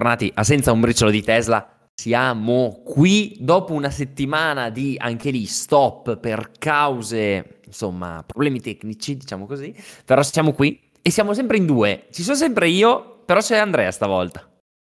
bentornati a Senza un briciolo di Tesla. Siamo qui dopo una settimana di anche lì stop per cause, insomma, problemi tecnici, diciamo così. Però siamo qui e siamo sempre in due. Ci sono sempre io, però c'è Andrea stavolta.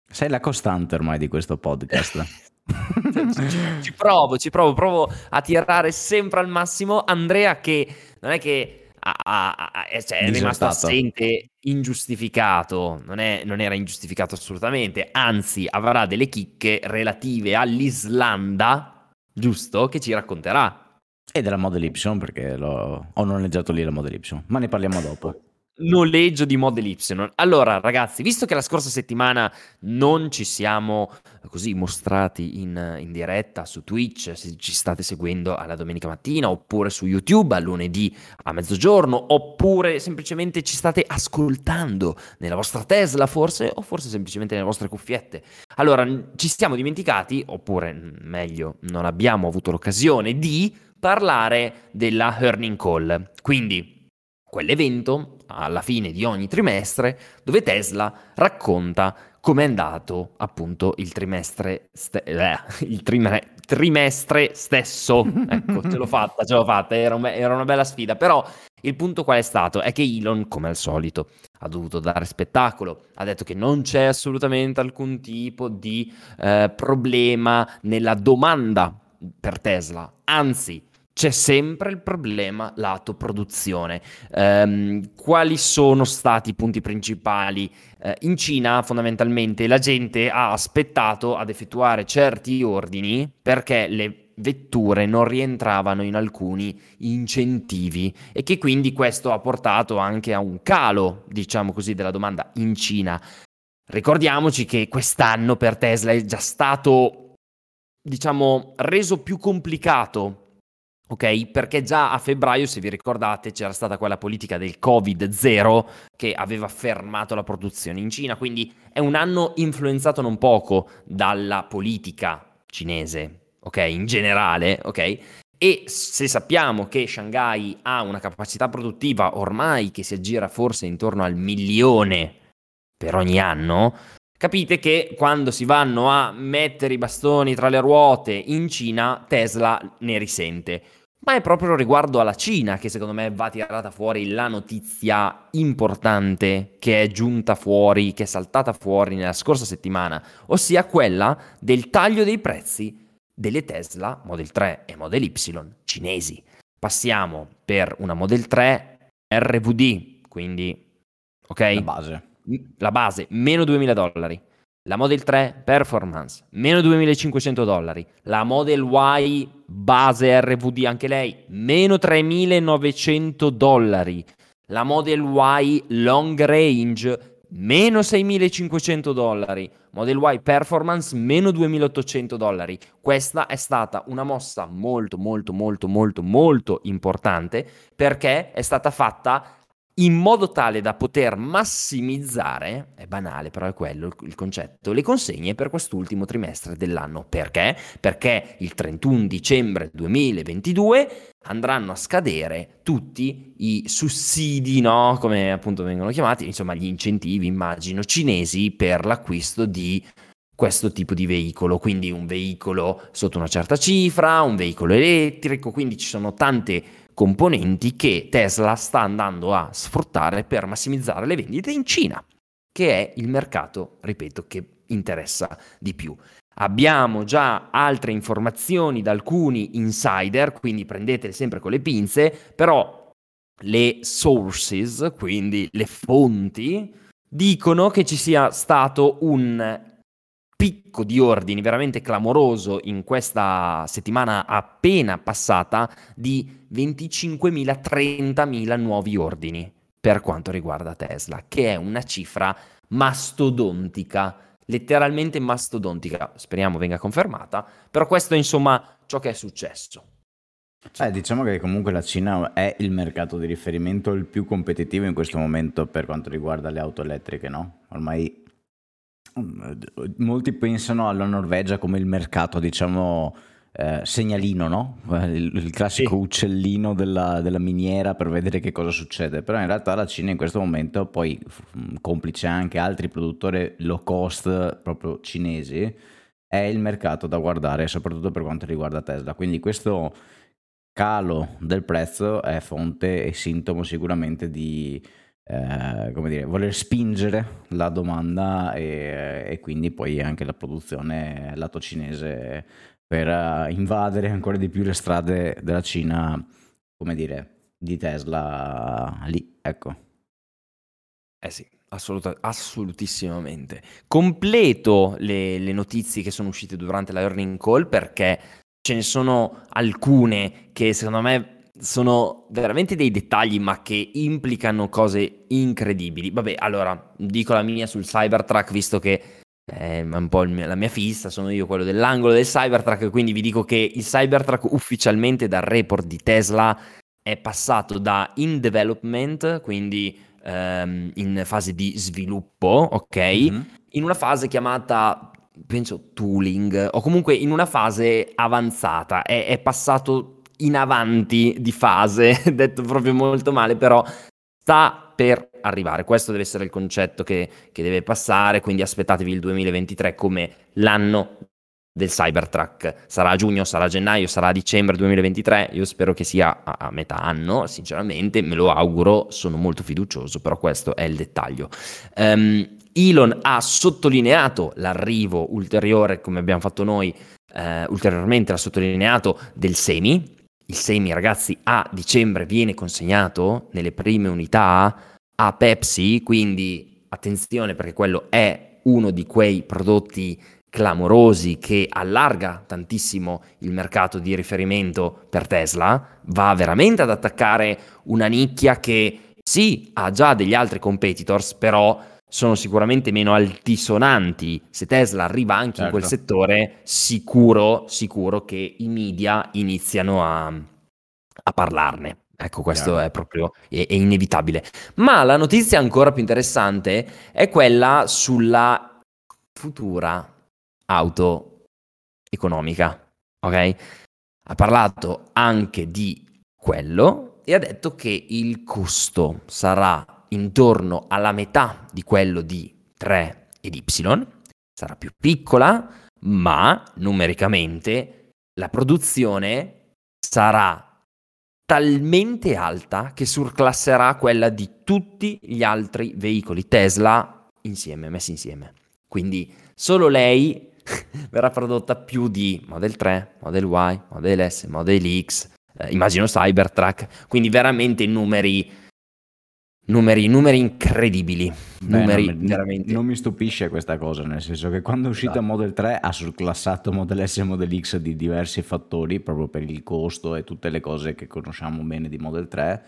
Sei la costante ormai di questo podcast. ci, ci provo, ci provo, provo a tirare sempre al massimo Andrea che non è che a, a, a, cioè, è rimasto assente ingiustificato, non, è, non, era ingiustificato assolutamente, anzi avrà delle chicche relative all'Islanda, giusto, che ci racconterà. E della Model Y, perché l'ho, ho noleggiato lì la Model Y, ma ne parliamo dopo noleggio di Model Y. Allora, ragazzi, visto che la scorsa settimana non ci siamo così mostrati in, in, diretta su Twitch, se ci state seguendo alla domenica mattina, oppure su YouTube a lunedì a mezzogiorno, oppure semplicemente ci state ascoltando nella vostra Tesla, forse, o forse semplicemente nelle vostre cuffiette. Allora, ci siamo dimenticati, oppure meglio, non abbiamo avuto l'occasione di parlare della Earning Call. Quindi quell'evento alla fine di ogni trimestre dove Tesla racconta come è andato appunto il trimestre, ste- eh, il trime- trimestre stesso. ecco, ce l'ho fatta, ce l'ho fatta, era, un- era una bella sfida, però il punto qual è stato? È che Elon, come al solito, ha dovuto dare spettacolo, ha detto che non c'è assolutamente alcun tipo di eh, problema nella domanda per Tesla, anzi c'è sempre il problema lato produzione. Um, quali sono stati i punti principali? Uh, in Cina fondamentalmente la gente ha aspettato ad effettuare certi ordini perché le vetture non rientravano in alcuni incentivi e che quindi questo ha portato anche a un calo, diciamo così, della domanda in Cina. Ricordiamoci che quest'anno per Tesla è già stato, diciamo, reso più complicato Ok, perché già a febbraio, se vi ricordate, c'era stata quella politica del Covid-0 che aveva fermato la produzione in Cina, quindi è un anno influenzato non poco dalla politica cinese, ok, in generale, ok? E se sappiamo che Shanghai ha una capacità produttiva ormai che si aggira forse intorno al milione per ogni anno, capite che quando si vanno a mettere i bastoni tra le ruote in Cina, Tesla ne risente ma è proprio riguardo alla Cina che secondo me va tirata fuori la notizia importante che è giunta fuori, che è saltata fuori nella scorsa settimana, ossia quella del taglio dei prezzi delle Tesla Model 3 e Model Y cinesi. Passiamo per una Model 3 RVD, quindi ok? La base. La base, meno 2000 dollari. La Model 3 Performance, meno 2500 dollari. La Model Y base RVD anche lei, meno 3900 dollari. La Model Y Long Range, meno 6500 dollari. Model Y Performance, meno 2800 dollari. Questa è stata una mossa molto, molto, molto, molto, molto importante perché è stata fatta in modo tale da poter massimizzare, è banale però è quello il, concetto, le consegne per quest'ultimo trimestre dell'anno. Perché? Perché il 31 dicembre 2022 andranno a scadere tutti i sussidi, no? come appunto vengono chiamati, insomma gli incentivi, immagino, cinesi per l'acquisto di questo tipo di veicolo, quindi un veicolo sotto una certa cifra, un veicolo elettrico, quindi ci sono tante componenti che Tesla sta andando a sfruttare per massimizzare le vendite in Cina, che è il mercato, ripeto, che interessa di più. Abbiamo già altre informazioni da alcuni insider, quindi prendetele sempre con le pinze, però le sources, quindi le fonti, dicono che ci sia stato un picco di ordini veramente clamoroso in questa settimana appena passata di 25.000, 30.000 nuovi ordini per quanto riguarda Tesla, che è una cifra mastodontica, letteralmente mastodontica. Speriamo venga confermata, però questo è insomma ciò che è successo. Eh, diciamo che comunque la Cina è il mercato di riferimento il più competitivo in questo momento per quanto riguarda le auto elettriche, no? Ormai molti pensano alla Norvegia come il mercato, diciamo, eh, segnalino, no? Il, il classico sì. uccellino della, della, miniera per vedere che cosa succede. Però in realtà la Cina in questo momento, poi complice anche altri produttori low cost proprio cinesi, è il mercato da guardare, soprattutto per quanto riguarda Tesla. Quindi questo calo del prezzo è fonte e sintomo sicuramente di eh, come dire, voler spingere la domanda e, e, quindi poi anche la produzione lato cinese per uh, invadere ancora di più le strade della Cina, come dire, di Tesla lì, ecco. Eh sì, assoluta, assolutissimamente. Completo le, le notizie che sono uscite durante la earning call perché ce ne sono alcune che secondo me sono veramente dei dettagli ma che implicano cose incredibili. Vabbè, allora dico la mia sul Cybertruck visto che è un po' mio, la mia fissa, sono io quello dell'angolo del Cybertruck, quindi vi dico che il Cybertruck ufficialmente dal report di Tesla è passato da in development, quindi um, in fase di sviluppo, ok, mm-hmm. in una fase chiamata penso tooling o comunque in una fase avanzata, è, è passato in avanti di fase, detto proprio molto male, però sta per arrivare. Questo deve essere il concetto che, che deve passare, quindi aspettatevi il 2023 come l'anno del Cybertruck. Sarà a giugno, sarà a gennaio, sarà a dicembre 2023. Io spero che sia a, a, metà anno, sinceramente, me lo auguro, sono molto fiducioso, però questo è il dettaglio. Um, Elon ha sottolineato l'arrivo ulteriore, come abbiamo fatto noi, uh, ulteriormente l'ha sottolineato, del semi, il semi, ragazzi, a dicembre viene consegnato nelle prime unità a Pepsi, quindi attenzione perché quello è uno di quei prodotti clamorosi che allarga tantissimo il mercato di riferimento per Tesla, va veramente ad attaccare una nicchia che sì, ha già degli altri competitors, però sono sicuramente meno altisonanti. Se Tesla arriva anche certo. in quel certo. settore, sicuro, sicuro che i media iniziano a, a parlarne. Ecco, questo Chiaro. è proprio è, è inevitabile. Ma la notizia ancora più interessante è quella sulla futura auto economica. Ok? Ha parlato anche di quello e ha detto che il costo sarà intorno alla metà di quello di 3 ed Y, sarà più piccola, ma numericamente la produzione sarà talmente alta che surclasserà quella di tutti gli altri veicoli Tesla insieme, messi insieme. Quindi solo lei verrà prodotta più di Model 3, Model Y, Model S, Model X, eh, immagino Cybertruck, quindi veramente numeri Numeri, numeri incredibili. Beh, numeri non, veramente. Non mi stupisce questa cosa, nel senso che quando è uscita esatto. Model 3 ha surclassato Model S e Model X di diversi fattori, proprio per il costo e tutte le cose che conosciamo bene di Model 3.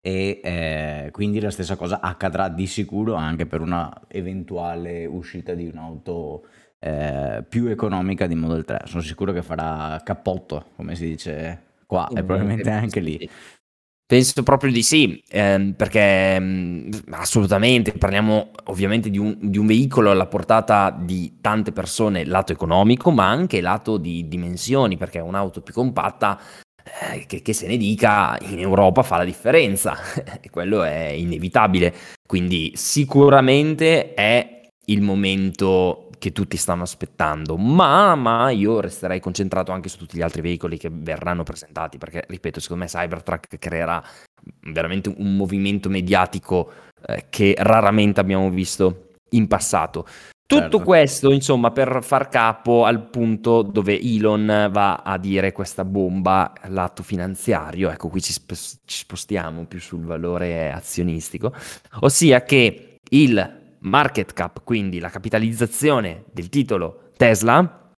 E eh, quindi la stessa cosa accadrà di sicuro anche per una eventuale uscita di un'auto eh, più economica di Model 3. Sono sicuro che farà cappotto, come si dice qua, e probabilmente anche lì. Penso proprio di sì, ehm, perché mh, mm, assolutamente parliamo ovviamente di un, di un, veicolo alla portata di tante persone lato economico, ma anche lato di dimensioni, perché un'auto più compatta eh, che, che, se ne dica in Europa fa la differenza, e quello è inevitabile. Quindi sicuramente è il momento che tutti stanno aspettando, ma, ma, io resterei concentrato anche su tutti gli altri veicoli che verranno presentati, perché ripeto, secondo me Cybertruck creerà veramente un movimento mediatico eh, che raramente abbiamo visto in passato. Tutto certo. questo, insomma, per far capo al punto dove Elon va a dire questa bomba lato finanziario, ecco qui ci, sp- ci spostiamo più sul valore azionistico, ossia che il market cap, quindi la capitalizzazione del titolo Tesla,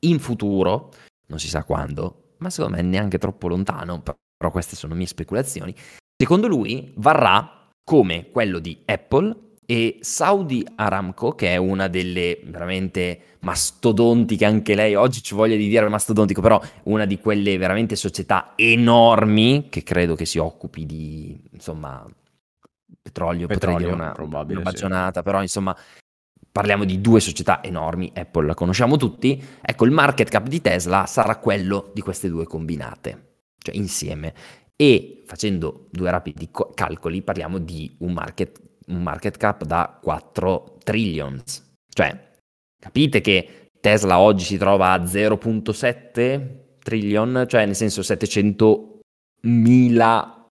in futuro, non si sa quando, ma secondo me neanche troppo lontano, però queste sono mie speculazioni, secondo lui varrà come quello di Apple e Saudi Aramco, che è una delle veramente mastodontiche, anche lei oggi ci voglia di dire mastodontico, però una di quelle veramente società enormi che credo che si occupi di, insomma, petrolio, petrolio potrei dire una, una bagionata, sì. però insomma parliamo di due società enormi, Apple la conosciamo tutti, ecco il market cap di Tesla sarà quello di queste due combinate, cioè insieme. E facendo due rapidi calcoli parliamo di un market, un market cap da 4 trillions. Cioè, capite che Tesla oggi si trova a 0.7 trillion, cioè nel senso 700 mila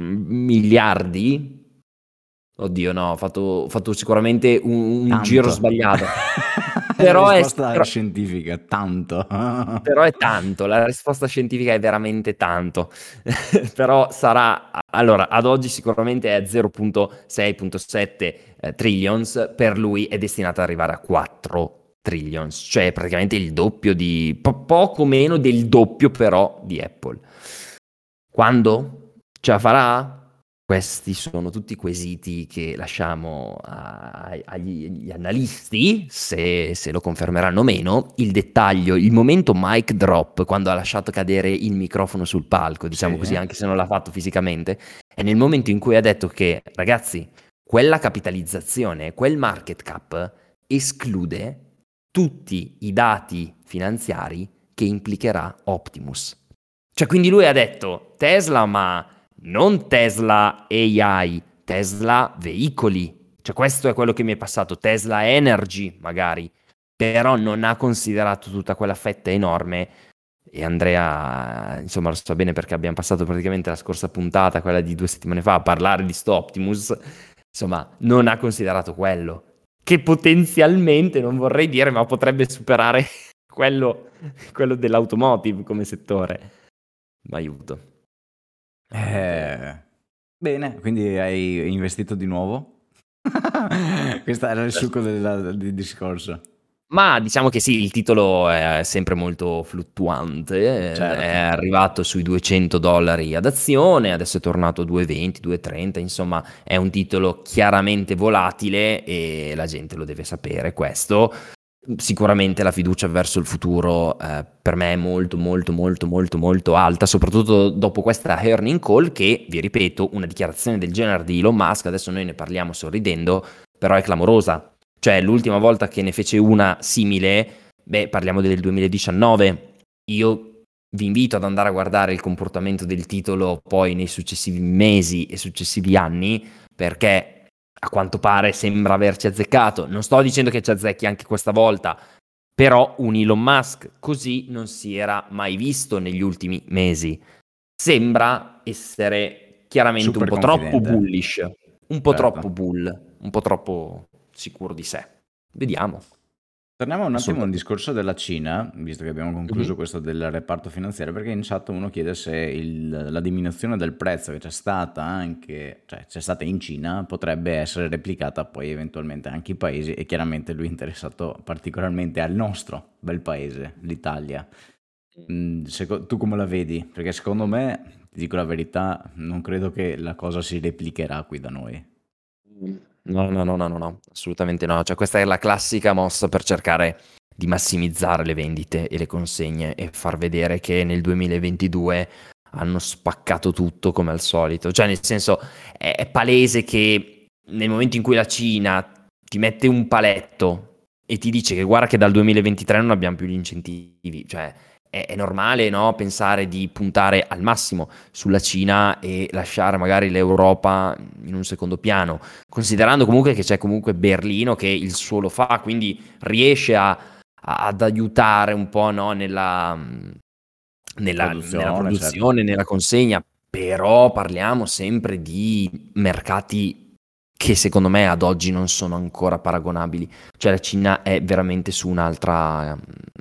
miliardi Oddio, no, ho fatto, ho fatto sicuramente un, un giro sbagliato. però la risposta è però, scientifica, tanto. però è tanto, la risposta scientifica è veramente tanto. però sarà, allora, ad oggi sicuramente è 0.6.7 eh, trillions, per lui è destinata ad arrivare a 4 trillions, cioè praticamente il doppio di, po- poco meno del doppio però di Apple. Quando? Ce la farà? Questi sono tutti quesiti che lasciamo a, agli, agli, analisti, se, se, lo confermeranno o meno. Il dettaglio, il momento mic drop, quando ha lasciato cadere il microfono sul palco, diciamo sì. così, anche se non l'ha fatto fisicamente, è nel momento in cui ha detto che, ragazzi, quella capitalizzazione, quel market cap esclude tutti i dati finanziari che implicherà Optimus. Cioè, quindi lui ha detto, Tesla, ma non Tesla AI, Tesla veicoli. Cioè questo è quello che mi è passato, Tesla Energy magari, però non ha considerato tutta quella fetta enorme e Andrea, insomma, lo so bene perché abbiamo passato praticamente la scorsa puntata, quella di due settimane fa, a parlare di sto Optimus, insomma, non ha considerato quello, che potenzialmente, non vorrei dire, ma potrebbe superare quello, quello dell'automotive come settore. Ma aiuto. Eh, bene, quindi hai investito di nuovo? Questo era il succo del, del discorso. Ma diciamo che sì, il titolo è sempre molto fluttuante, certo. è arrivato sui 200 dollari ad azione, adesso è tornato a 220, 230, insomma è un titolo chiaramente volatile e la gente lo deve sapere questo sicuramente la fiducia verso il futuro eh, per me è molto molto molto molto molto alta, soprattutto dopo questa earning call che, vi ripeto, una dichiarazione del genere di Elon Musk, adesso noi ne parliamo sorridendo, però è clamorosa. Cioè l'ultima volta che ne fece una simile, beh, parliamo del 2019. Io vi invito ad andare a guardare il comportamento del titolo poi nei successivi mesi e successivi anni, perché a quanto pare sembra averci azzeccato. Non sto dicendo che ci azzecchi anche questa volta, però un Elon Musk così non si era mai visto negli ultimi mesi. Sembra essere chiaramente Super un po' troppo bullish, un po' certo. troppo bull, un po' troppo sicuro di sé. Vediamo. Torniamo un attimo al discorso della Cina, visto che abbiamo concluso mm-hmm. questo del reparto finanziario, perché in chat uno chiede se il, la diminuzione del prezzo che c'è stata anche, cioè c'è stata in Cina, potrebbe essere replicata poi eventualmente anche in paesi e chiaramente lui è interessato particolarmente al nostro bel paese, l'Italia. Mm, seco- tu come la vedi? Perché secondo me, ti dico la verità, non credo che la cosa si replicherà qui da noi. Mm. No, no, no, no, no, no, assolutamente no. Cioè, questa è la classica mossa per cercare di massimizzare le vendite e le consegne e far vedere che nel 2022 hanno spaccato tutto come al solito. Cioè, nel senso, è, è palese che nel momento in cui la Cina ti mette un paletto e ti dice che guarda che dal 2023 non abbiamo più gli incentivi, cioè è, normale no? pensare di puntare al massimo sulla Cina e lasciare magari l'Europa in un secondo piano, considerando comunque che c'è comunque Berlino che il suo lo fa, quindi riesce a, a, ad aiutare un po' no? nella, nella, produzione, nella, produzione certo. nella consegna, però parliamo sempre di mercati che secondo me ad oggi non sono ancora paragonabili. Cioè la Cina è veramente su un'altra,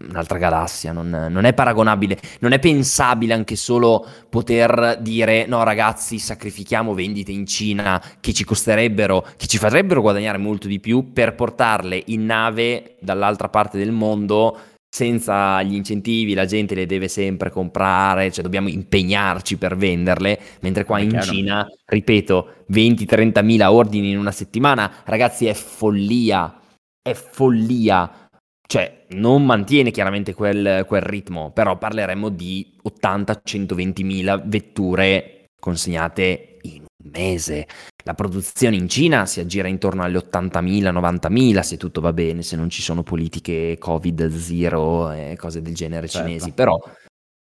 un'altra galassia, non, non, è paragonabile, non è pensabile anche solo poter dire no ragazzi sacrifichiamo vendite in Cina che ci costerebbero, che ci farebbero guadagnare molto di più per portarle in nave dall'altra parte del mondo senza gli incentivi la gente le deve sempre comprare, cioè dobbiamo impegnarci per venderle, mentre qua è in chiaro. Cina, ripeto, 20-30 mila ordini in una settimana, ragazzi è follia, è follia, cioè non mantiene chiaramente quel, quel ritmo, però parleremo di 80-120 mila vetture consegnate in mese. La produzione in Cina si aggira intorno alle 80.000, 90.000 se tutto va bene, se non ci sono politiche Covid zero e cose del genere certo. cinesi. Però,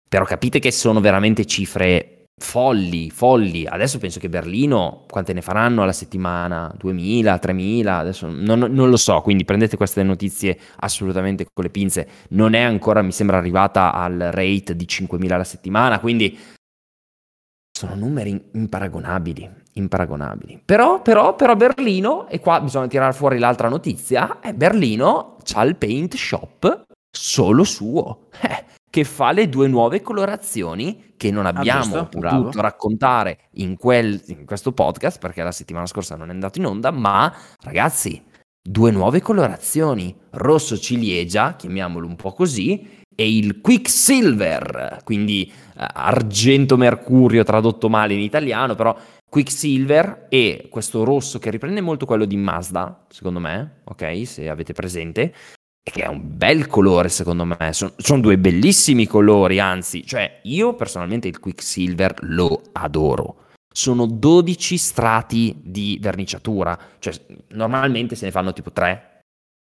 però capite che sono veramente cifre folli, folli. Adesso penso che Berlino, quante ne faranno alla settimana? 2.000, 3.000? Adesso non, non, lo so, quindi prendete queste notizie assolutamente con le pinze. Non è ancora, mi sembra, arrivata al rate di 5.000 alla settimana, quindi sono numeri imparagonabili, imparagonabili. Però, però, però Berlino, e qua bisogna tirare fuori l'altra notizia, è Berlino ha il paint shop solo suo, eh, che fa le due nuove colorazioni che non ah, abbiamo ah, potuto bravo. raccontare in, quel, in questo podcast perché la settimana scorsa non è andato in onda, ma ragazzi, due nuove colorazioni, rosso ciliegia, chiamiamolo un po' così, e il Quicksilver, quindi uh, argento mercurio tradotto male in italiano, però Quicksilver e questo rosso che riprende molto quello di Mazda, secondo me, ok, se avete presente, che è un bel colore secondo me, sono, sono due bellissimi colori, anzi, cioè io personalmente il Quicksilver lo adoro. Sono 12 strati di verniciatura, cioè normalmente se ne fanno tipo 3,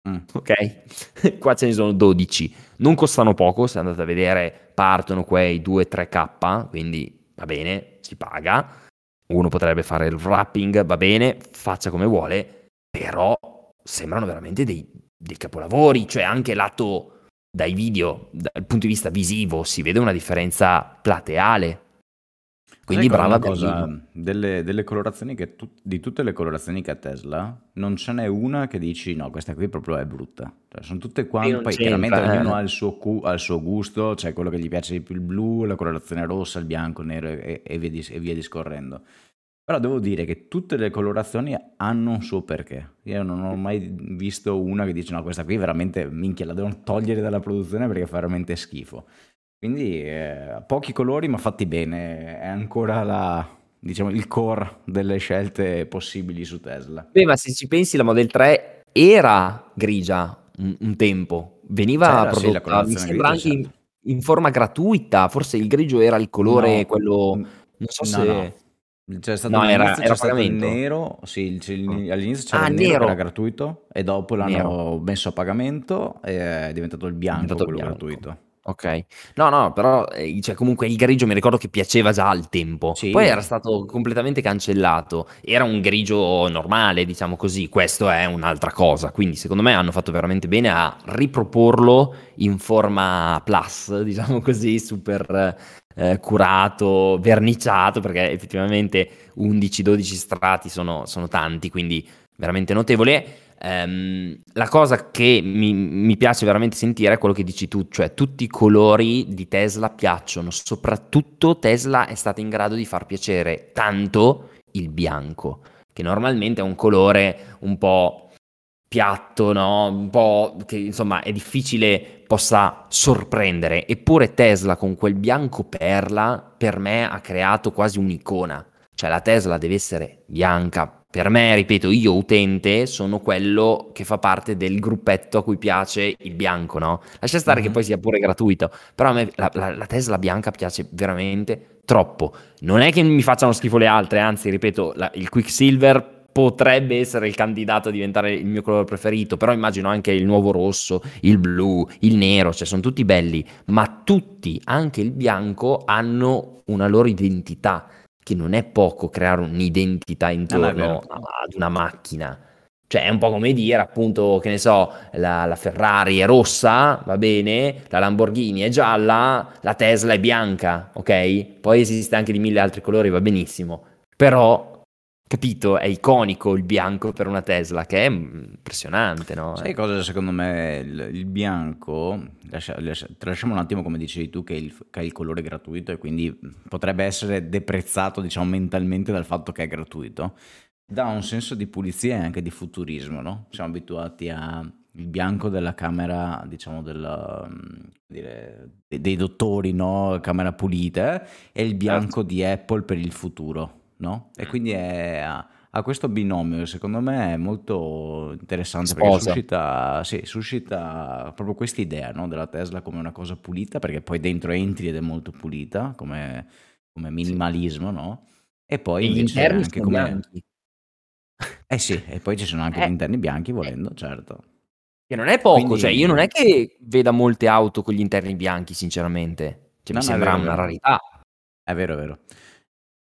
Mm. Ok? Qua ce ne sono 12. Non costano poco, se andate a vedere, partono quei 2-3k, quindi va bene, si paga. Uno potrebbe fare il wrapping, va bene, faccia come vuole, però sembrano veramente dei, dei capolavori, cioè anche lato dai video, dal punto di vista visivo, si vede una differenza plateale quindi Sai brava cosa? Delle, delle colorazioni che tu- di tutte le colorazioni che ha Tesla, non ce n'è una che dici no, questa qui proprio è brutta. Cioè, sono tutte quante, poi chiaramente ognuno eh. ha il, suo cu- ha il suo gusto, c'è quello che gli piace di più il blu, la colorazione rossa, il bianco, il nero e, e, via, dis- e via discorrendo. Però devo dire che tutte le colorazioni hanno un suo perché. Io non ho mai visto una che dice no, questa qui veramente minchia, la devono togliere dalla produzione perché fa veramente schifo. Quindi eh, pochi colori ma fatti bene, è ancora la, diciamo, il core delle scelte possibili su Tesla. Beh, ma se ci pensi la Model 3 era grigia un, un tempo, veniva C'era, prodotta, sì, mi sembra grigia, anche certo. in, in, forma gratuita, forse il grigio era il colore no, quello, non so no, se... No. C'è stato no, era, era stato il nero, sì, il, all'inizio c'era ah, il nero, nero, che era gratuito e dopo l'hanno nero. messo a pagamento e è diventato il bianco diventato quello bianco. gratuito. Ok. No, no, però, ehm, cioè comunque il grigio mi ricordo che piaceva già al tempo. Poi era stato completamente cancellato. Era un grigio normale, diciamo così. Questo è un'altra cosa. Quindi secondo me hanno fatto veramente bene a riproporlo in forma plus, diciamo così, super eh, curato, verniciato, perché effettivamente 11-12 strati sono, sono tanti, quindi veramente notevole. Um, la cosa che mi, mi, piace veramente sentire è quello che dici tu, cioè tutti i colori di Tesla piacciono, soprattutto Tesla è stata in grado di far piacere tanto il bianco, che normalmente è un colore un po' piatto, no? Un po' che insomma è difficile possa sorprendere, eppure Tesla con quel bianco perla per me ha creato quasi un'icona, cioè la Tesla deve essere bianca, per me, ripeto, io utente sono quello che fa parte del gruppetto a cui piace il bianco, no? Lascia stare mm-hmm. che poi sia pure gratuito, però a me la, la, la, Tesla bianca piace veramente troppo. Non è che mi facciano schifo le altre, anzi, ripeto, la, il Quicksilver potrebbe essere il candidato a diventare il mio colore preferito, però immagino anche il nuovo rosso, il blu, il nero, cioè sono tutti belli, ma tutti, anche il bianco, hanno una loro identità che non è poco creare un'identità intorno ad una macchina. Cioè, è un po' come dire, appunto, che ne so, la, la, Ferrari è rossa, va bene, la Lamborghini è gialla, la Tesla è bianca, ok? Poi esiste anche di mille altri colori, va benissimo. Però capito, è iconico il bianco per una Tesla, che è impressionante, no? Sai cosa secondo me il, il bianco, lascia, lascia, tralasciamo un attimo come dicevi tu che, il, che, è il colore gratuito e quindi potrebbe essere deprezzato diciamo mentalmente dal fatto che è gratuito, dà un senso di pulizia e anche di futurismo, no? Siamo abituati al bianco della camera, diciamo, della, dire, dei dottori, no? Camera pulita, e il bianco di Apple per il futuro no? E mm. quindi è, ha, questo binomio, secondo me è molto interessante Sposa. perché suscita, sì, suscita proprio questa idea no? della Tesla come una cosa pulita, perché poi dentro entri ed è molto pulita, come, come minimalismo, no? E poi E gli interni anche come... bianchi. Eh sì, e poi ci sono anche gli Eh, interni bianchi volendo, certo. Che non è poco, cioè io non è Quindi... che veda molte auto con gli interni bianchi, sinceramente. Cioè, mi No, no, è sembra vero, una rarità. È vero, è vero.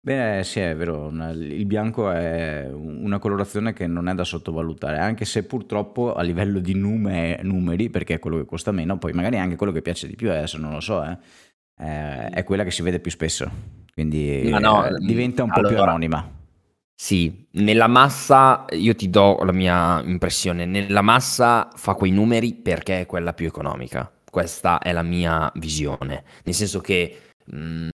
Beh, sì, è vero, il bianco è un- una colorazione che non è da sottovalutare, anche se purtroppo a livello di nume- numeri, perché è quello che costa meno, poi magari anche quello che piace di più, adesso non lo so, eh, eh, è quella che si vede più spesso, quindi no, eh, mm, diventa un po' più allora, anonima. sì, nella massa io ti do la mia impressione, nella massa fa quei numeri perché è quella più economica. Questa è la mia visione, nel senso che mh,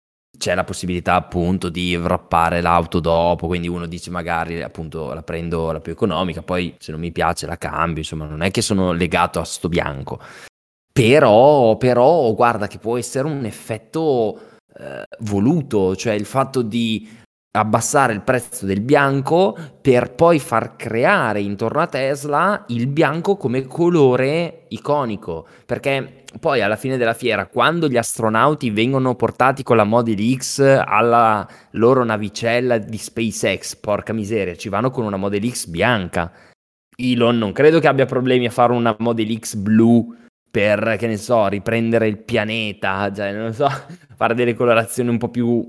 c'è la possibilità appunto di wrappare l'auto dopo, quindi uno dice magari appunto la prendo la più economica, poi se non mi piace la cambio, insomma non è che sono legato a sto bianco. Però, però guarda che può essere un effetto eh, voluto, cioè il fatto di abbassare il prezzo del bianco per poi far creare intorno a Tesla il bianco come colore iconico, perché poi alla fine della fiera, quando gli astronauti vengono portati con la Model X alla loro navicella di SpaceX, porca miseria, ci vanno con una Model X bianca. Elon non credo che abbia problemi a fare una Model X blu per, che ne so, riprendere il pianeta, cioè, non so, fare delle colorazioni un po' più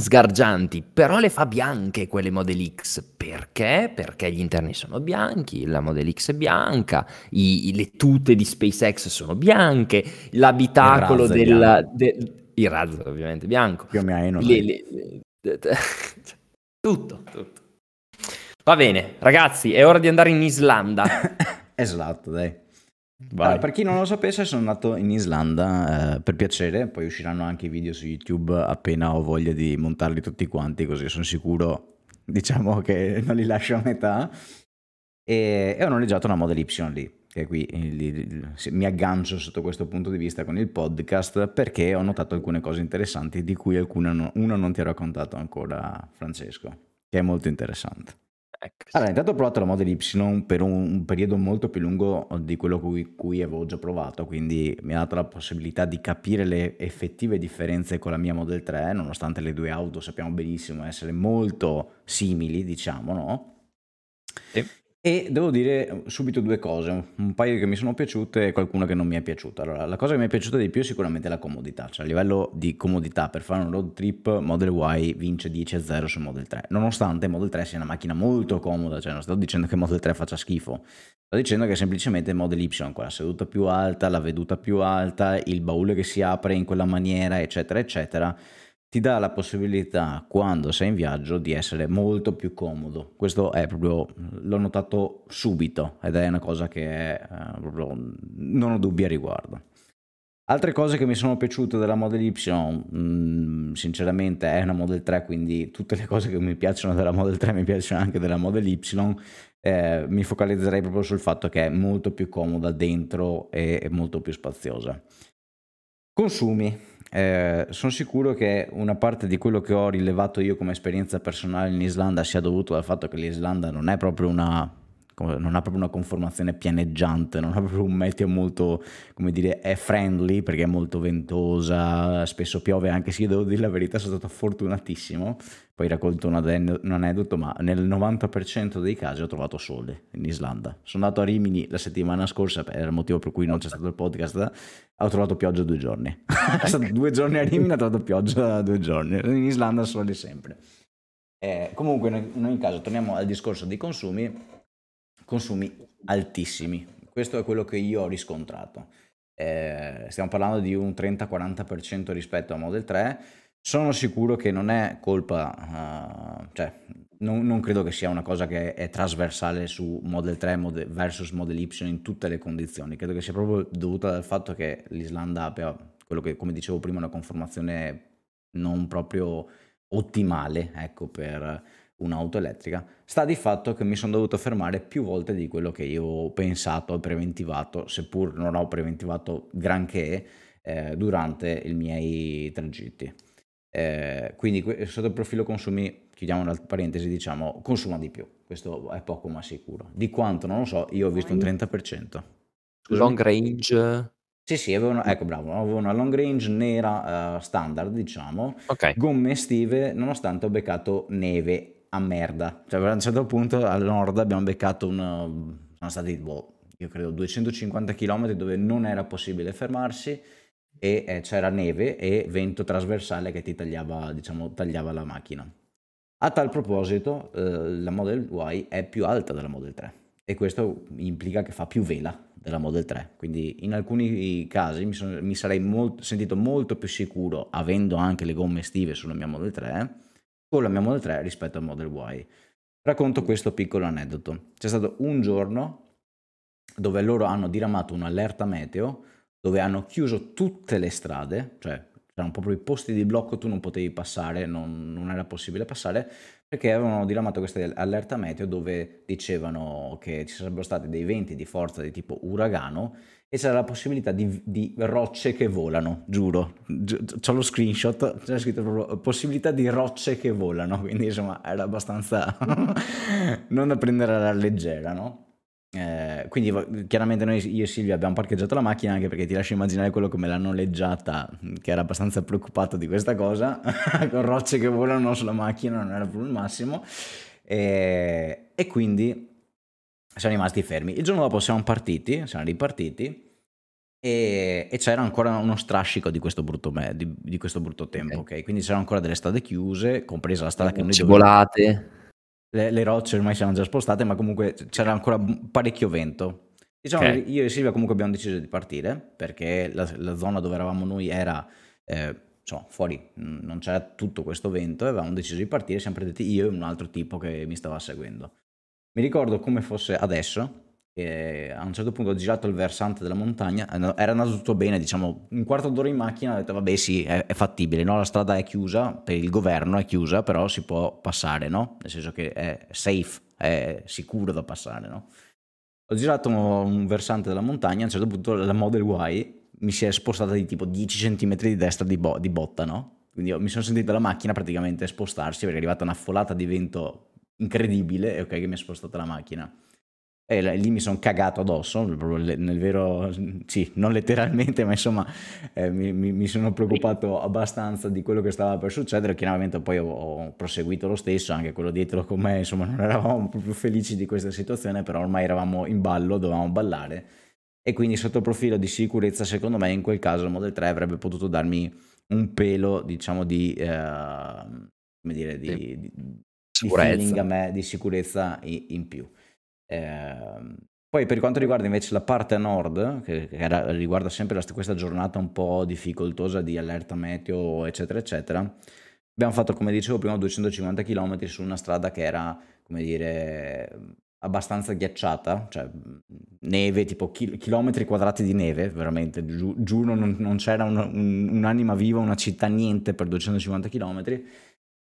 sgargianti, però le fa bianche quelle Model X. Perché? Perché gli interni sono bianchi, la Model X è bianca, i- i- le tute di SpaceX sono bianche, l'abitacolo del, de- il razzo ovviamente bianco, più o meno, le- le- le- tutto, tutto. Va bene, ragazzi, è ora di andare in Islanda. Esatto, dai. Allora, per chi non lo sapesse, sono andato in Islanda eh, per piacere, poi usciranno anche i video su YouTube appena ho voglia di montarli tutti quanti, così sono sicuro, diciamo che non li lascio a metà. E, e ho noleggiato una Model Y lì, che qui eh, li- se- mi aggancio sotto questo punto di vista con il podcast perché ho notato alcune cose interessanti, di cui alcune no- una non ti ho raccontato ancora, Francesco, che è molto interessante. Ecco. Allora, intanto ho provato la Model Y per un, un periodo molto più lungo di quello cui, cui avevo già provato, quindi mi ha dato la possibilità di capire le effettive differenze con la mia Model 3, nonostante le due auto sappiamo benissimo essere molto simili, diciamo, no? Sì. E devo dire subito due cose, un paio che mi sono piaciute e qualcuna che non mi è piaciuta. Allora, la cosa che mi è piaciuta di più è sicuramente la comodità, cioè a livello di comodità per fare un road trip Model Y vince 10 a 0 su Model 3, nonostante Model 3 sia una macchina molto comoda, cioè non sto dicendo che Model 3 faccia schifo, sto dicendo che semplicemente Model Y con la seduta più alta, la veduta più alta, il baule che si apre in quella maniera, eccetera, eccetera, ti dà la possibilità quando sei in viaggio di essere molto più comodo. Questo è proprio, l'ho notato subito ed è una cosa che è, eh, proprio, non ho dubbi a riguardo. Altre cose che mi sono piaciute della Model Y, mm, sinceramente è una Model 3, quindi tutte le cose che mi piacciono della Model 3 mi piacciono anche della Model Y. Eh, mi focalizzerei proprio sul fatto che è molto più comoda dentro e molto più spaziosa. Consumi. Eh, sono sicuro che una parte di quello che ho rilevato io come esperienza personale in Islanda sia dovuto al fatto che l'Islanda non è proprio una, non ha proprio una conformazione pianeggiante, non ha proprio un meteo molto, come dire, è friendly perché è molto ventosa, spesso piove anche se io devo dire la verità, sono stato fortunatissimo. Poi racconto un ade- un aneddoto, ma nel 90% dei casi ho trovato sole in Islanda. Sono andato a Rimini la settimana scorsa, per il motivo per cui non c'è stato il podcast, ho trovato pioggia due giorni. È stato due giorni a Rimini, ho trovato pioggia due giorni. In Islanda sole sempre. Eh, comunque, in ogni caso, torniamo al discorso dei consumi. Consumi altissimi. Questo è quello che io ho riscontrato. Eh, stiamo parlando di un 30-40% rispetto a Model 3. Sono sicuro che non è colpa, eh, cioè, non, non credo che sia una cosa che è trasversale su Model 3 Model- versus Model Y in tutte le condizioni. Credo che sia proprio dovuta al fatto che l'Islanda abbia quello che, come dicevo prima, una conformazione non proprio ottimale, ecco, per un'auto elettrica. Sta di fatto che mi sono dovuto fermare più volte di quello che io ho pensato e preventivato, seppur non ho preventivato granché eh, durante i miei tragitti. Eh, quindi sotto il profilo consumi, chiudiamo la parentesi, diciamo, consuma di più. Questo è poco ma sicuro. Di quanto non lo so, io ho visto un 30%. Scusami? Long range. Sì, sì, avevano, ecco bravo, avevo una long range nera uh, standard, diciamo, Ok. gomme estive, nonostante ho beccato neve a merda. Cioè, a un certo punto al nord abbiamo beccato un... sono stati, boh, io credo 250 km dove non era possibile fermarsi e eh, c'era neve e vento trasversale che ti tagliava, diciamo, tagliava la macchina. A tal proposito, eh, la Model Y è più alta della Model 3 e questo implica che fa più vela della Model 3. Quindi in alcuni casi mi, sono, mi sarei molt, sentito molto più sicuro, avendo anche le gomme estive sulla mia Model 3, con la mia Model 3 rispetto al Model Y. Racconto questo piccolo aneddoto. C'è stato un giorno dove loro hanno diramato un'allerta meteo, dove hanno chiuso tutte le strade, cioè c'erano proprio i posti di blocco, tu non potevi passare, non, non era possibile passare, perché avevano diramato questa allerta meteo dove dicevano che ci sarebbero stati dei venti di forza di tipo uragano e c'era la possibilità di, di rocce che volano, giuro, c'ho lo screenshot, c'era scritto proprio possibilità di rocce che volano, quindi insomma era abbastanza non da prendere alla leggera, no? Eh, quindi chiaramente noi io e Silvia abbiamo parcheggiato la macchina anche perché ti lascio immaginare quello come l'hanno noleggiata che era abbastanza preoccupato di questa cosa con rocce che volano sulla macchina non era proprio il massimo e, e quindi siamo rimasti fermi il giorno dopo siamo partiti siamo ripartiti e, e c'era ancora uno strascico di questo brutto, me, di, di questo brutto tempo okay. ok quindi c'erano ancora delle strade chiuse compresa la strada che noi dovevamo volate le, le rocce ormai si erano già spostate, ma comunque c'era ancora parecchio vento. Diciamo che io e Silvia comunque abbiamo deciso di partire perché la, la zona dove eravamo noi era eh, insomma, fuori, non c'era tutto questo vento e avevamo deciso di partire, sempre detti io e un altro tipo che mi stava seguendo. Mi ricordo come fosse adesso, e a un certo punto ho girato il versante della montagna, era andato tutto bene, diciamo un quarto d'ora in macchina, ho detto vabbè sì, è, è fattibile, no? la strada è chiusa, per il governo è chiusa, però si può passare, no? nel senso che è safe, è sicuro da passare. No? Ho girato un versante della montagna, a un certo punto la Model Y mi si è spostata di tipo 10 cm di destra di, bo- di botta, no? Quindi mi sono sentito la macchina praticamente spostarsi perché è arrivata una folata di vento incredibile e ok che mi ha spostato la macchina. E lì mi sono cagato addosso, nel vero, sì, non letteralmente, ma insomma eh, mi, mi, sono preoccupato abbastanza di quello che stava per succedere. Chiaramente poi ho, ho, proseguito lo stesso, anche quello dietro con me, insomma non eravamo proprio felici di questa situazione, però ormai eravamo in ballo, dovevamo ballare. E quindi sotto il profilo di sicurezza, secondo me in quel caso il Model 3 avrebbe potuto darmi un pelo, diciamo, di, eh, come dire, di, di, di feeling a me, di sicurezza in, più. Eh, poi per quanto riguarda invece la parte nord, che, che era, riguarda sempre la, questa giornata un po' difficoltosa di allerta meteo, eccetera, eccetera, abbiamo fatto, come dicevo prima, 250 km su una strada che era, come dire, abbastanza ghiacciata, cioè neve, tipo chil- chilometri quadrati di neve, veramente, giù, giuro non, non c'era un, un, un'anima viva, una città, niente per 250 km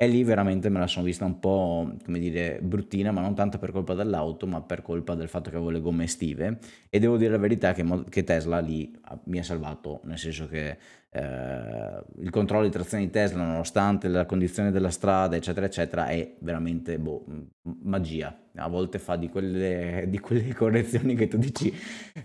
e lì veramente me la sono vista un po', come dire, bruttina, ma non tanto per colpa dell'auto, ma per colpa del fatto che avevo le gomme estive. E devo dire la verità che, che Tesla lì mi ha salvato, nel senso che eh, il controllo di trazione di Tesla, nonostante la condizione della strada, eccetera, eccetera, è veramente boh, magia. A volte fa di quelle, di quelle correzioni che tu dici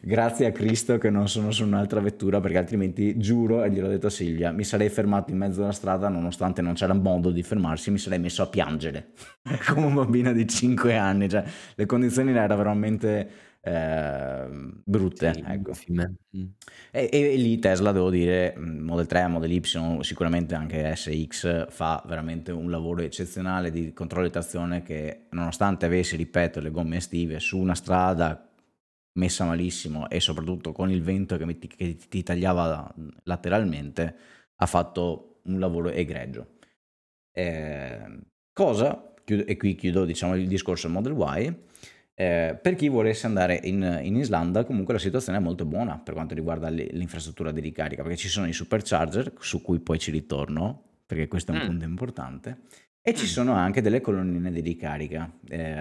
grazie a Cristo che non sono su un'altra vettura, perché altrimenti giuro, e gliel'ho detto a Silvia, mi sarei fermato in mezzo alla strada, nonostante non c'era modo di fermarsi, mi sarei messo a piangere come un bambino di 5 anni. Cioè, le condizioni erano veramente eh, brutte. Sì, ecco. Mm. E, e, lì Tesla, devo dire, mm, Model 3, Model Y, sicuramente anche SX fa veramente un lavoro eccezionale di controllo di trazione che nonostante avesse, ripeto, le gomme estive su una strada messa malissimo e soprattutto con il vento che, mi, che ti tagliava lateralmente, ha fatto un lavoro egregio. Eh, cosa, e qui chiudo diciamo, il discorso Model Y, eh, per chi volesse andare in, in, Islanda, comunque la situazione è molto buona per quanto riguarda l'infrastruttura di ricarica, perché ci sono i supercharger, su cui poi ci ritorno, perché questo è un mm. punto importante, e ci mm. sono anche delle colonnine di ricarica, eh,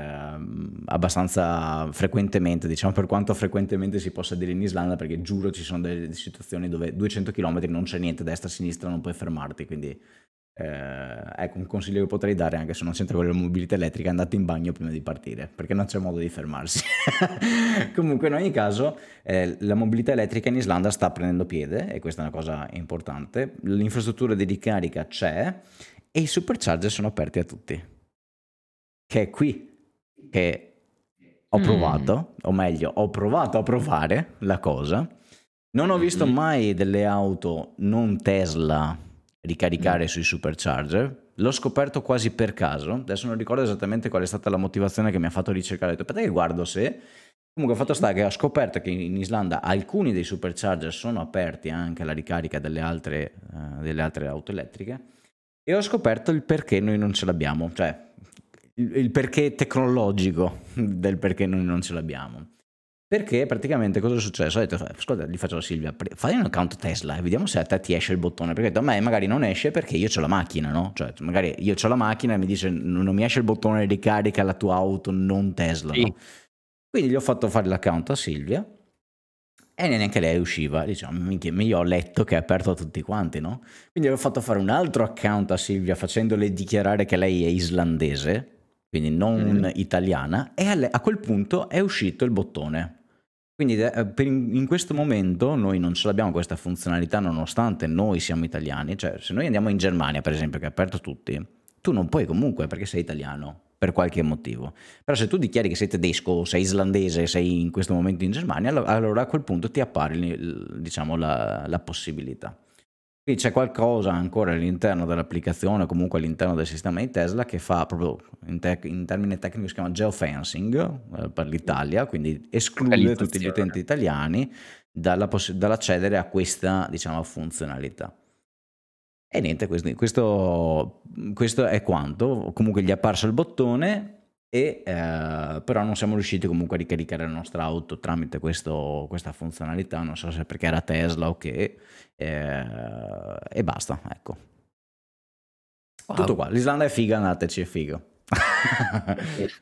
abbastanza frequentemente, diciamo per quanto frequentemente si possa dire in Islanda, perché giuro ci sono delle situazioni dove 200 km non c'è niente, destra, sinistra, non puoi fermarti, quindi eh, ecco, un consiglio che potrei dare, anche se non c'entra con la mobilità elettrica, andate in bagno prima di partire, perché non c'è modo di fermarsi. Comunque, in ogni caso, eh, la mobilità elettrica in Islanda sta prendendo piede, e questa è una cosa importante. L'infrastruttura di ricarica c'è e i supercharger sono aperti a tutti. Che è qui che ho mm. provato, mm. o meglio, ho provato a provare la cosa. Non ho visto mm-hmm. mai delle auto non Tesla ricaricare mm. sui supercharger. L'ho scoperto quasi per caso. Adesso non ricordo esattamente qual è stata la motivazione che mi ha fatto ricercare. Ho detto, aspetta che guardo se... Comunque, il fatto sta che ho scoperto che in Islanda alcuni dei supercharger sono aperti anche alla ricarica delle altre, uh, delle altre auto elettriche. E ho scoperto il perché noi non ce l'abbiamo. Cioè, il, il perché tecnologico del perché noi non ce l'abbiamo. Perché praticamente cosa è successo? Ho detto, ascolta, gli faccio a Silvia, fai un account Tesla e vediamo se a te ti esce il bottone. Perché a me magari non esce perché io ho la macchina, no? Cioè, magari io ho la macchina e mi dice non mi esce il bottone ricarica la tua auto non Tesla, sì. no? Quindi gli ho fatto fare l'account a Silvia e neanche lei usciva. Diciamo, minchia, io ho letto che è aperto a tutti quanti, no? Quindi ho fatto fare un altro account a Silvia facendole dichiarare che lei è islandese, quindi non mm. italiana, e a quel punto è uscito il bottone quindi eh, in questo momento noi non ce l'abbiamo questa funzionalità nonostante noi siamo italiani, cioè se noi andiamo in Germania per esempio che è aperto a tutti, tu non puoi comunque perché sei italiano per qualche motivo. Però se tu dichiari che sei tedesco, sei islandese, sei in questo momento in Germania, allora a quel punto ti appare diciamo, la, la possibilità. C'è qualcosa ancora all'interno dell'applicazione, comunque all'interno del sistema di Tesla, che fa proprio in, te- in termine tecnico si chiama geofencing eh, per l'Italia, quindi esclude tutti gli utenti italiani dalla poss- dall'accedere a questa diciamo, funzionalità. E niente, questo, questo, questo, è quanto. Comunque gli è apparso il bottone, e, eh, però non siamo riusciti comunque a ricaricare la nostra auto tramite questo, questa funzionalità, non so se perché era Tesla o che, eh, e basta, ecco. Wow. Tutto qua, l'Islanda è figa, andateci, è figo.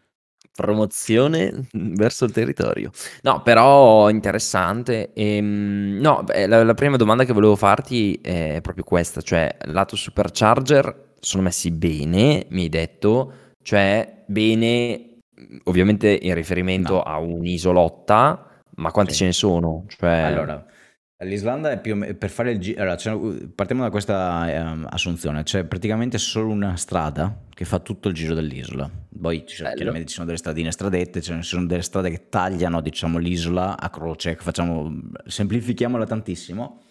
Promozione verso il territorio. No, però interessante. Ehm, no, la, la prima domanda che volevo farti è proprio questa, cioè lato supercharger sono messi bene, mi hai detto, cioè bene ovviamente in riferimento no. a un'isolotta, ma quanti sì. ce ne sono? Cioè... Allora, L'Islanda è più per fare il giro, allora, partiamo da questa eh, assunzione, c'è praticamente solo una strada che fa tutto il giro dell'isola, poi ci sono, chiaramente ci sono delle stradine stradette, ci sono delle strade che tagliano diciamo, l'isola a croce, facciamo, semplifichiamola tantissimo,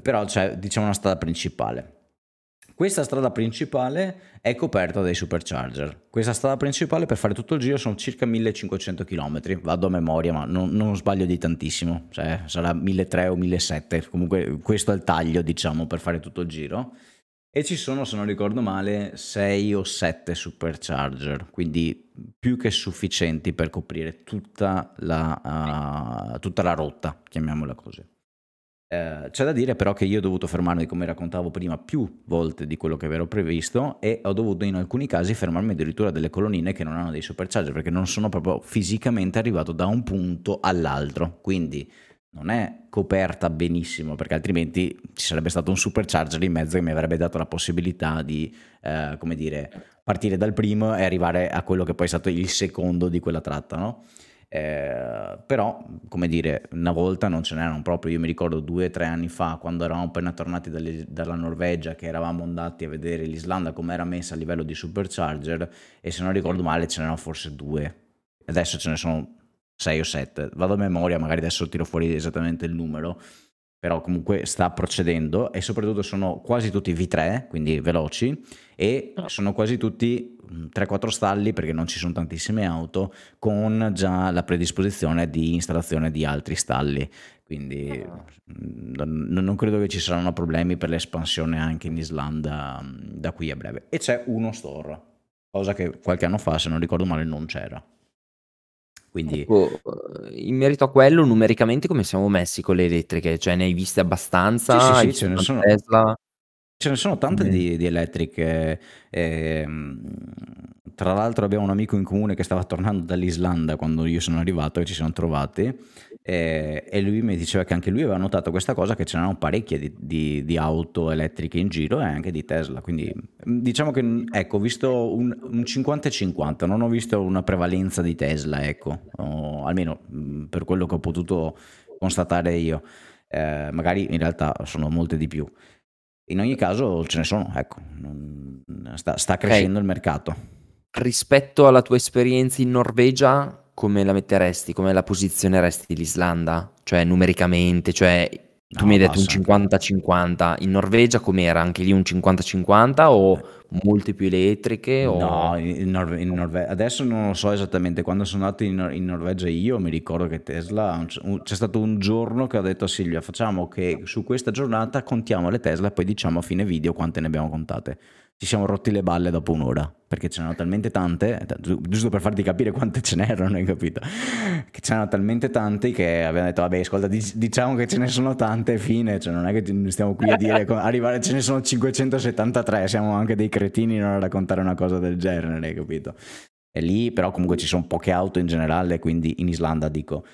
però c'è diciamo una strada principale. Questa strada principale è coperta dai supercharger. Questa strada principale per fare tutto il giro sono circa 1500 km. Vado a memoria, ma non, non sbaglio di tantissimo. Cioè, sarà 1300 o 1700. Comunque, questo è il taglio, diciamo, per fare tutto il giro. E ci sono, se non ricordo male, 6 o 7 supercharger, quindi più che sufficienti per coprire tutta la, uh, tutta la rotta, chiamiamola così. Eh, c'è da dire però che io ho dovuto fermarmi, come raccontavo prima, più volte di quello che avevo previsto e ho dovuto in alcuni casi fermarmi addirittura delle colonnine che non hanno dei supercharger perché non sono proprio fisicamente arrivato da un punto all'altro. Quindi non è coperta benissimo perché altrimenti ci sarebbe stato un supercharger in mezzo che mi avrebbe dato la possibilità di, eh, come dire, partire dal primo e arrivare a quello che poi è stato il secondo di quella tratta, no? Eh, però, come dire, una volta non ce n'erano proprio. Io mi ricordo due o tre anni fa, quando eravamo appena tornati dalle, dalla Norvegia, che eravamo andati a vedere l'Islanda come era messa a livello di supercharger, e se non ricordo male ce n'erano forse due. Adesso ce ne sono sei o sette. Vado a memoria, magari adesso tiro fuori esattamente il numero. Però comunque sta procedendo e soprattutto sono quasi tutti V3, quindi veloci, e ah. sono quasi tutti 3-4 stalli perché non ci sono tantissime auto con già la predisposizione di installazione di altri stalli quindi ah. non, credo che ci saranno problemi per l'espansione anche in Islanda da qui a breve e c'è uno store cosa che qualche anno fa se non ricordo male non c'era quindi... Ecco, in merito a quello, numericamente come siamo messi con le elettriche? Cioè, ne hai viste abbastanza? Sì, sì, sì ce ne sono. Tesla? Ce ne sono tante di, di elettriche. Eh, tra l'altro abbiamo un amico in comune che stava tornando dall'Islanda quando io sono arrivato e ci siamo trovati eh, e lui mi diceva che anche lui aveva notato questa cosa, che c'erano parecchie di, di, di, auto elettriche in giro e anche di Tesla. Quindi diciamo che ecco, ho visto un, un 50 50, non ho visto una prevalenza di Tesla, ecco, o, almeno per quello che ho potuto constatare io. Eh, magari in realtà sono molte di più. In ogni caso ce ne sono, ecco, sta, sta crescendo okay. il mercato. Rispetto alla tua esperienza in Norvegia, come la metteresti? Come la posizioneresti l'Islanda? Cioè numericamente, cioè tu no, mi hai detto un 50-50, in Norvegia com'era? Anche lì un 50-50 o molte più elettriche? O... No, in, Norve- in Norvegia adesso non lo so esattamente, quando sono andato in, in Norvegia io mi ricordo che Tesla, c'è stato un giorno che ho detto a Silvia facciamo che su questa giornata contiamo le Tesla e poi diciamo a fine video quante ne abbiamo contate ci siamo rotti le balle dopo un'ora perché c'erano talmente tante, giusto per farti capire quante ce n'erano, hai capito? Che c'erano talmente tante che abbiamo detto, vabbè, ascolta, diciamo che ce ne sono tante, fine, cioè non è che stiamo qui a dire, arrivare, ce ne sono 573, siamo anche dei cretini non a raccontare una cosa del genere, hai capito? E lì però comunque ci sono poche auto in generale, quindi in Islanda dico,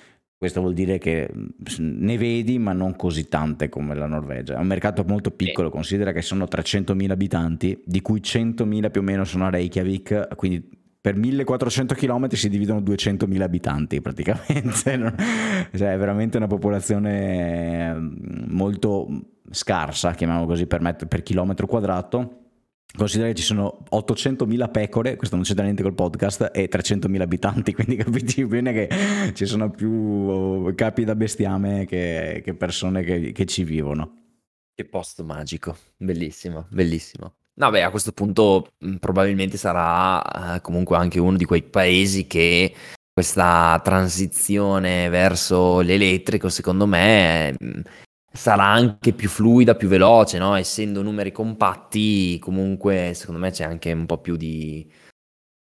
questo vuol dire che ne vedi, ma non così tante come la Norvegia. È un mercato molto piccolo, considera che sono 300.000 abitanti, di cui 100.000 più o meno sono a Reykjavik, quindi per 1400 km si dividono 200.000 abitanti praticamente. cioè, è veramente una popolazione molto scarsa, chiamiamolo così, per, metro, per chilometro quadrato Considera che ci sono 800.000 pecore, questo non c'entra niente col podcast, e 300.000 abitanti, quindi capite bene che ci sono più capi da bestiame che, che persone che, che, ci vivono. Che posto magico, bellissimo, bellissimo. No, beh, a questo punto probabilmente sarà eh, comunque anche uno di quei paesi che questa transizione verso l'elettrico, secondo me, sarà anche più fluida, più veloce, no? Essendo numeri compatti, comunque secondo me c'è anche un po' più di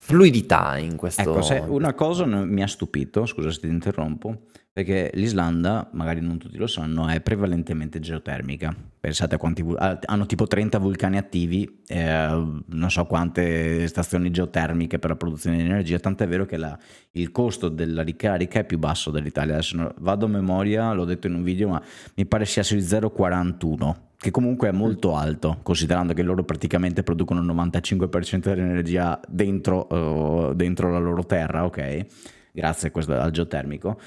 fluidità in questo. Ecco, una cosa mi ha stupito, scusa se ti interrompo, perché l'Islanda, magari non tutti lo sanno, è prevalentemente geotermica. Pensate a quanti hanno tipo 30 vulcani attivi, eh, non so quante stazioni geotermiche per la produzione di energia, tant'è vero che la, il costo della ricarica è più basso dell'Italia. Adesso non, vado a memoria, l'ho detto in un video, ma mi pare sia sui 0,41 che comunque è molto alto, considerando che loro praticamente producono il 95% dell'energia dentro, uh, dentro la loro terra, ok? Grazie al geotermico.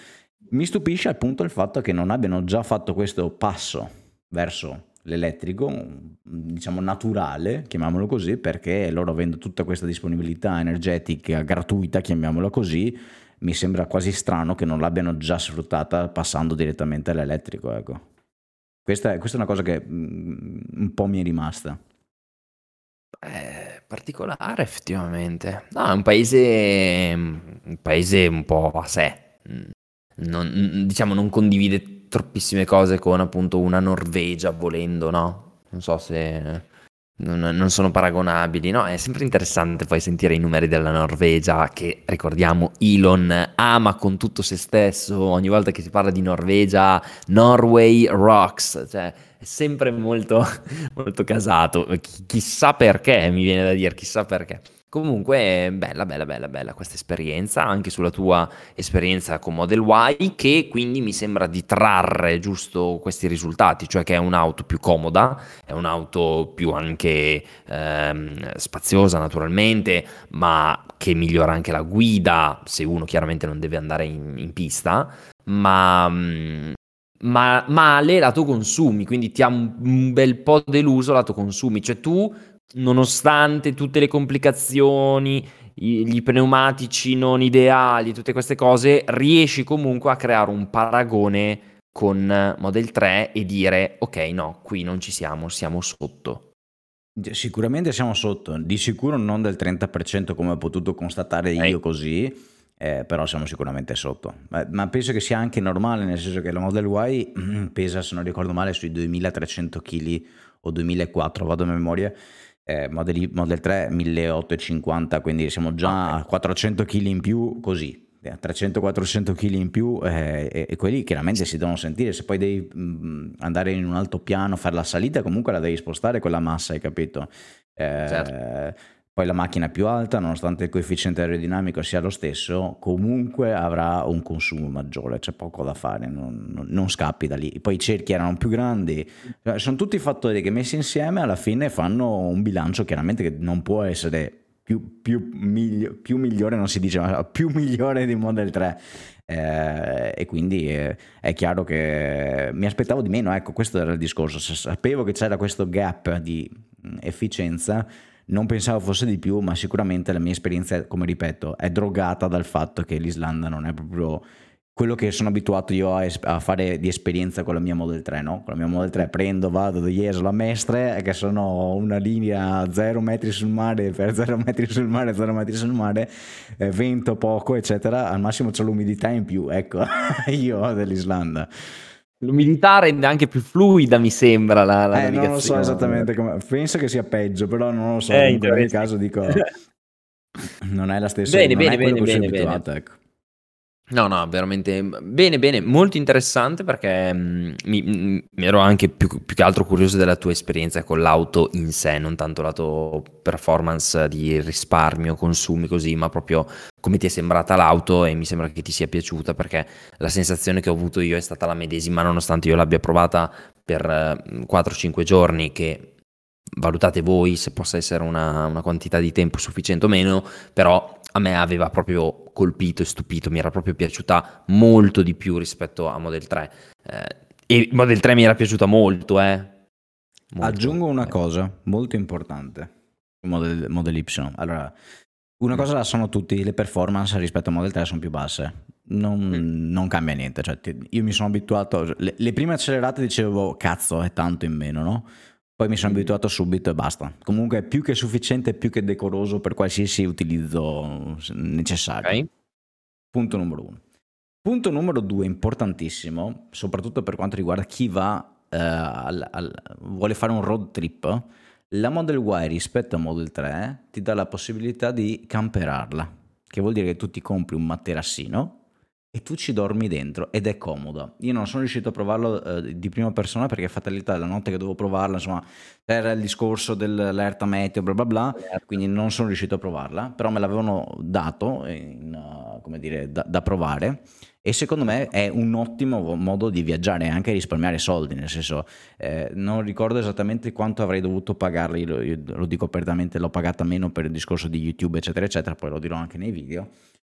Mi stupisce appunto il fatto che non abbiano già fatto questo passo verso l'elettrico, diciamo naturale, chiamiamolo così, perché loro avendo tutta questa disponibilità energetica gratuita, chiamiamola così, mi sembra quasi strano che non l'abbiano già sfruttata passando direttamente all'elettrico, ecco. Questa è, questa è una cosa che mm, un po' mi è rimasta. È particolare effettivamente. No, è un paese, un paese un po' a sé non, diciamo, non condivide troppissime cose con appunto una Norvegia volendo, no? Non so se non, non, sono paragonabili, no? È sempre interessante poi sentire i numeri della Norvegia, che ricordiamo Elon ama con tutto se stesso, ogni volta che si parla di Norvegia, Norway rocks, cioè è sempre molto, molto casato, chissà perché, mi viene da dire, chissà perché. Comunque, bella, bella, bella, bella questa esperienza, anche sulla tua esperienza con Model Y, che quindi mi sembra di trarre giusto questi risultati, cioè che è un'auto più comoda, è un'auto più anche ehm, spaziosa naturalmente, ma che migliora anche la guida, se uno chiaramente non deve andare in, in pista, ma mm, ma male lato consumi, quindi ti ha un, un bel po' deluso lato consumi, cioè tu nonostante tutte le complicazioni, gli pneumatici non ideali, tutte queste cose, riesci comunque a creare un paragone con Model 3 e dire ok, no, qui non ci siamo, siamo sotto. Sicuramente siamo sotto, di sicuro non del 30% come ho potuto constatare io Ehi. così, eh, però siamo sicuramente sotto. Ma, ma, penso che sia anche normale, nel senso che la Model Y pesa, se non ricordo male, sui 2300 kg o 2004, vado a memoria, eh, Model, Model 3 1850, quindi siamo già okay. a 400 kg in più così. 300-400 kg in più eh, e, e, quelli chiaramente si devono sentire se poi devi mh, mm, andare in un altopiano fare la salita comunque la devi spostare quella massa hai capito eh, certo. Poi la macchina più alta, nonostante il coefficiente aerodinamico sia lo stesso, comunque avrà un consumo maggiore, c'è poco da fare, non, non, non scappi da lì. Poi i cerchi erano più grandi, cioè, sono tutti fattori che messi insieme alla fine fanno un bilancio chiaramente che non può essere più, più, miglio, più migliore, non si dice, ma più migliore di Model 3. Eh, e quindi eh, è chiaro che mi aspettavo di meno, ecco questo era il discorso, sapevo che c'era questo gap di efficienza non pensavo fosse di più, ma sicuramente la mia esperienza, come ripeto, è drogata dal fatto che l'Islanda non è proprio quello che sono abituato io a, a, fare di esperienza con la mia Model 3, no? Con la mia Model 3 prendo, vado da Jesolo a Mestre, che sono una linea 0 metri sul mare per 0 metri sul mare, 0 metri sul mare, eh, vento poco, eccetera, al massimo c'è l'umidità in più, ecco, io dell'Islanda. L'umidità rende anche più fluida, mi sembra, la, la eh, Non lo so esattamente come... Penso che sia peggio, però non lo so. Eh, in quel caso dico... non è la stessa... Bene, bene, bene, bene, bene. Ecco. No, no, veramente bene, bene, molto interessante perché mm, mi, ero anche più, più, che altro curioso della tua esperienza con l'auto in sé, non tanto la tua performance di risparmio, consumi così, ma proprio come ti è sembrata l'auto e mi sembra che ti sia piaciuta perché la sensazione che ho avuto io è stata la medesima nonostante io l'abbia provata per 4-5 mm, giorni che valutate voi se possa essere una, una quantità di tempo sufficiente o meno, però a me aveva proprio colpito e stupito, mi era proprio piaciuta molto di più rispetto a Model 3. Eh, e Model 3 mi era piaciuta molto, eh. Molto, Aggiungo una eh. cosa molto importante, Model, Model Y. Allora, una mm. cosa la sono tutti, le performance rispetto a Model 3 sono più basse. Non, mm. non cambia niente, cioè, io mi sono abituato, le, le prime accelerate dicevo cazzo è tanto in meno, no? Poi mi sono abituato subito e basta. Comunque è più che sufficiente, più che decoroso per qualsiasi utilizzo necessario. Okay. Punto numero uno. Punto numero due, importantissimo, soprattutto per quanto riguarda chi va, eh, al, al, vuole fare un road trip, la Model Y rispetto a Model 3 ti dà la possibilità di camperarla, che vuol dire che tu ti compri un materassino e tu ci dormi dentro ed è comodo. Io non sono riuscito a provarlo eh, di prima persona perché fatalità la notte che dovevo provarla, insomma, era il discorso dell'alerta meteo, bla bla bla, certo. quindi non sono riuscito a provarla, però me l'avevano dato in, uh, come dire, da, da, provare e secondo me è un ottimo modo di viaggiare e anche risparmiare soldi, nel senso, eh, non ricordo esattamente quanto avrei dovuto pagarli, lo, lo dico apertamente, l'ho pagata meno per il discorso di YouTube, eccetera, eccetera, poi lo dirò anche nei video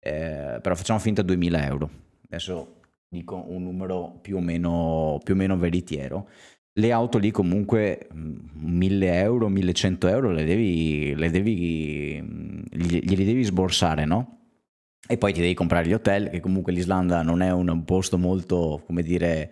eh, però facciamo finta 2000 euro. Adesso dico un numero più o meno, più o meno veritiero. Le auto lì comunque 1000 mm, euro, 1100 euro le devi, le devi, mm, glieli devi sborsare, no? E poi ti devi comprare gli hotel, che comunque l'Islanda non è un posto molto, come dire,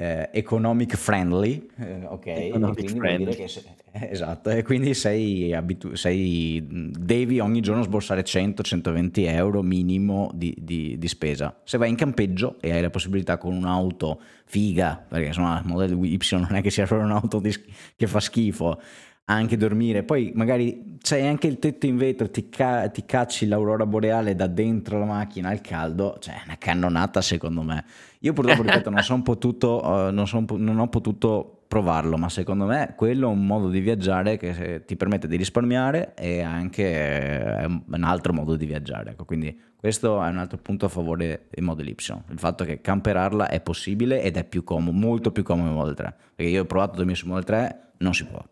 eh, economic friendly, eh, ok? Economic friendly. Se, esatto, e quindi sei, abitu- sei, devi ogni giorno sborsare 100-120 euro minimo di, di, di, spesa. Se vai in campeggio e hai la possibilità con un'auto figa, perché insomma il modello Y non è che sia solo un'auto di, che fa schifo, anche dormire. Poi magari c'hai anche il tetto in vetro, ti, ca- ti, cacci l'aurora boreale da dentro la macchina al caldo, cioè una cannonata secondo me. Io purtroppo, ripeto, non, son potuto, uh, non, son, non, ho potuto provarlo, ma secondo me quello è un modo di viaggiare che ti permette di risparmiare e anche è un altro modo di viaggiare. Ecco, quindi questo è un altro punto a favore del Model Y, il fatto che camperarla è possibile ed è più comodo, molto più comodo in Model 3, perché io ho provato a dormire su Model 3, non si può.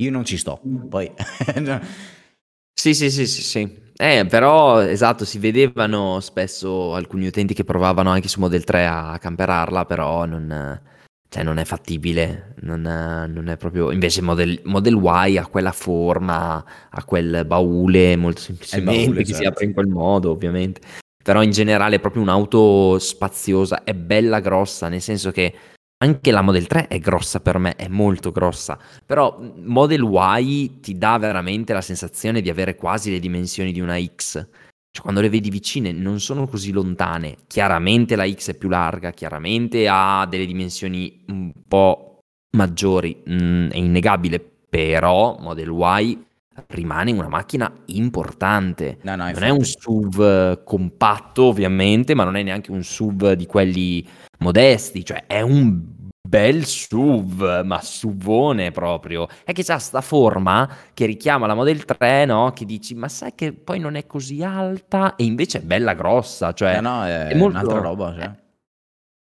Io non ci sto, poi... sì, sì, sì, sì, sì. Eh, però, esatto, si vedevano spesso alcuni utenti che provavano anche su Model 3 a camperarla, però non, cioè non è fattibile, non, non è proprio... Invece Model, Model, Y ha quella forma, ha quel baule molto semplicemente baule, che certo. si apre in quel modo, ovviamente. Però in generale è proprio un'auto spaziosa, è bella grossa, nel senso che anche la Model 3 è grossa per me, è molto grossa, però Model Y ti dà veramente la sensazione di avere quasi le dimensioni di una X. Cioè, quando le vedi vicine non sono così lontane. Chiaramente la X è più larga, chiaramente ha delle dimensioni un po' maggiori, mm, è innegabile, però Model Y rimane una macchina importante. No, no, non è un SUV compatto, ovviamente, ma non è neanche un SUV di quelli modesti, cioè è un bel SUV, ma SUVone proprio. È che c'ha sta forma che richiama la Model 3, no? Che dici, ma sai che poi non è così alta e invece è bella grossa, cioè Eh no, è, è molto... un'altra roba, cioè.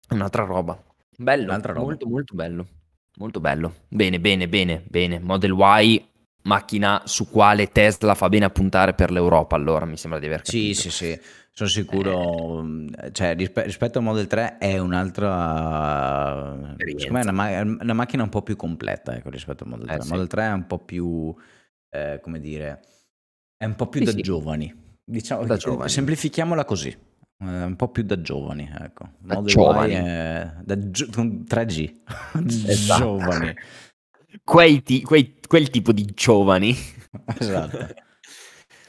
È un'altra roba. Bello, Un'altra roba. molto molto bello. Molto bello. Bene, bene, bene, bene. Model Y, macchina su quale Tesla fa bene a puntare per l'Europa, allora mi sembra di aver Sì, capito. sì, sì, sono sicuro, mm, cioè rispe- rispetto al Model 3 è un'altra, secondo me è una, ma- una macchina un po' più completa, ecco, rispetto al Model 3. Eh Il sì. Model 3 è un po' più, eh, come dire, è un po' più Sì, da sì. giovani, diciamo, Da eh, giovani. semplifichiaamola così, eh, un po' più da giovani, ecco. Da Model giovani. è da gio- 3G, Esatto. giovani, Quei ti- quei- quel tipo di giovani. esatto.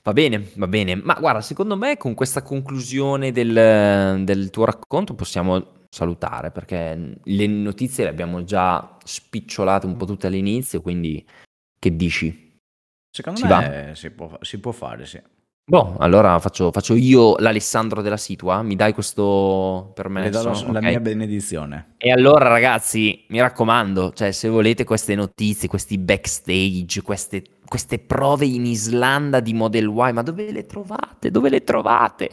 Va bene, va bene. Ma guarda, secondo me con questa conclusione del, del tuo racconto possiamo salutare perché le notizie le abbiamo già spicciolate un po' tutte all'inizio, quindi che dici? Secondo Si me si può, si può fare, sì. Boh, allora faccio, faccio io l'Alessandro della Situa, mi dai questo Le permesso? do la, la Ok. mia benedizione. E allora ragazzi, mi raccomando, cioè se volete queste notizie, questi backstage, queste, queste prove in Islanda di Model Y, ma dove le trovate? Dove le trovate?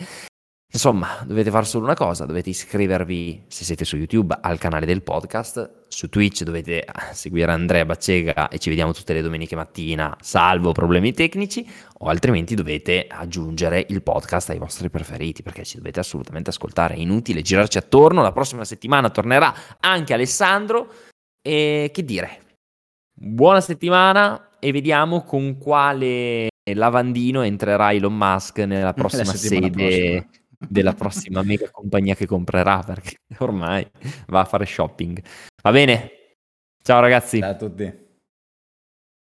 Insomma, dovete fare solo una cosa, dovete iscrivervi, se siete su YouTube, al canale del podcast, su Twitch dovete seguire Andrea Baccega e ci vediamo tutte le domeniche mattina, salvo problemi tecnici, o altrimenti dovete aggiungere il podcast ai vostri preferiti, perché ci dovete assolutamente ascoltare, è inutile girarci attorno, la prossima settimana tornerà anche Alessandro, e che dire, buona settimana e vediamo con quale lavandino entrerà Elon Musk nella prossima sede prossima. Della prossima mega compagnia che comprerà, perché ormai va a fare shopping. Va bene? Ciao ragazzi. Ciao a tutti.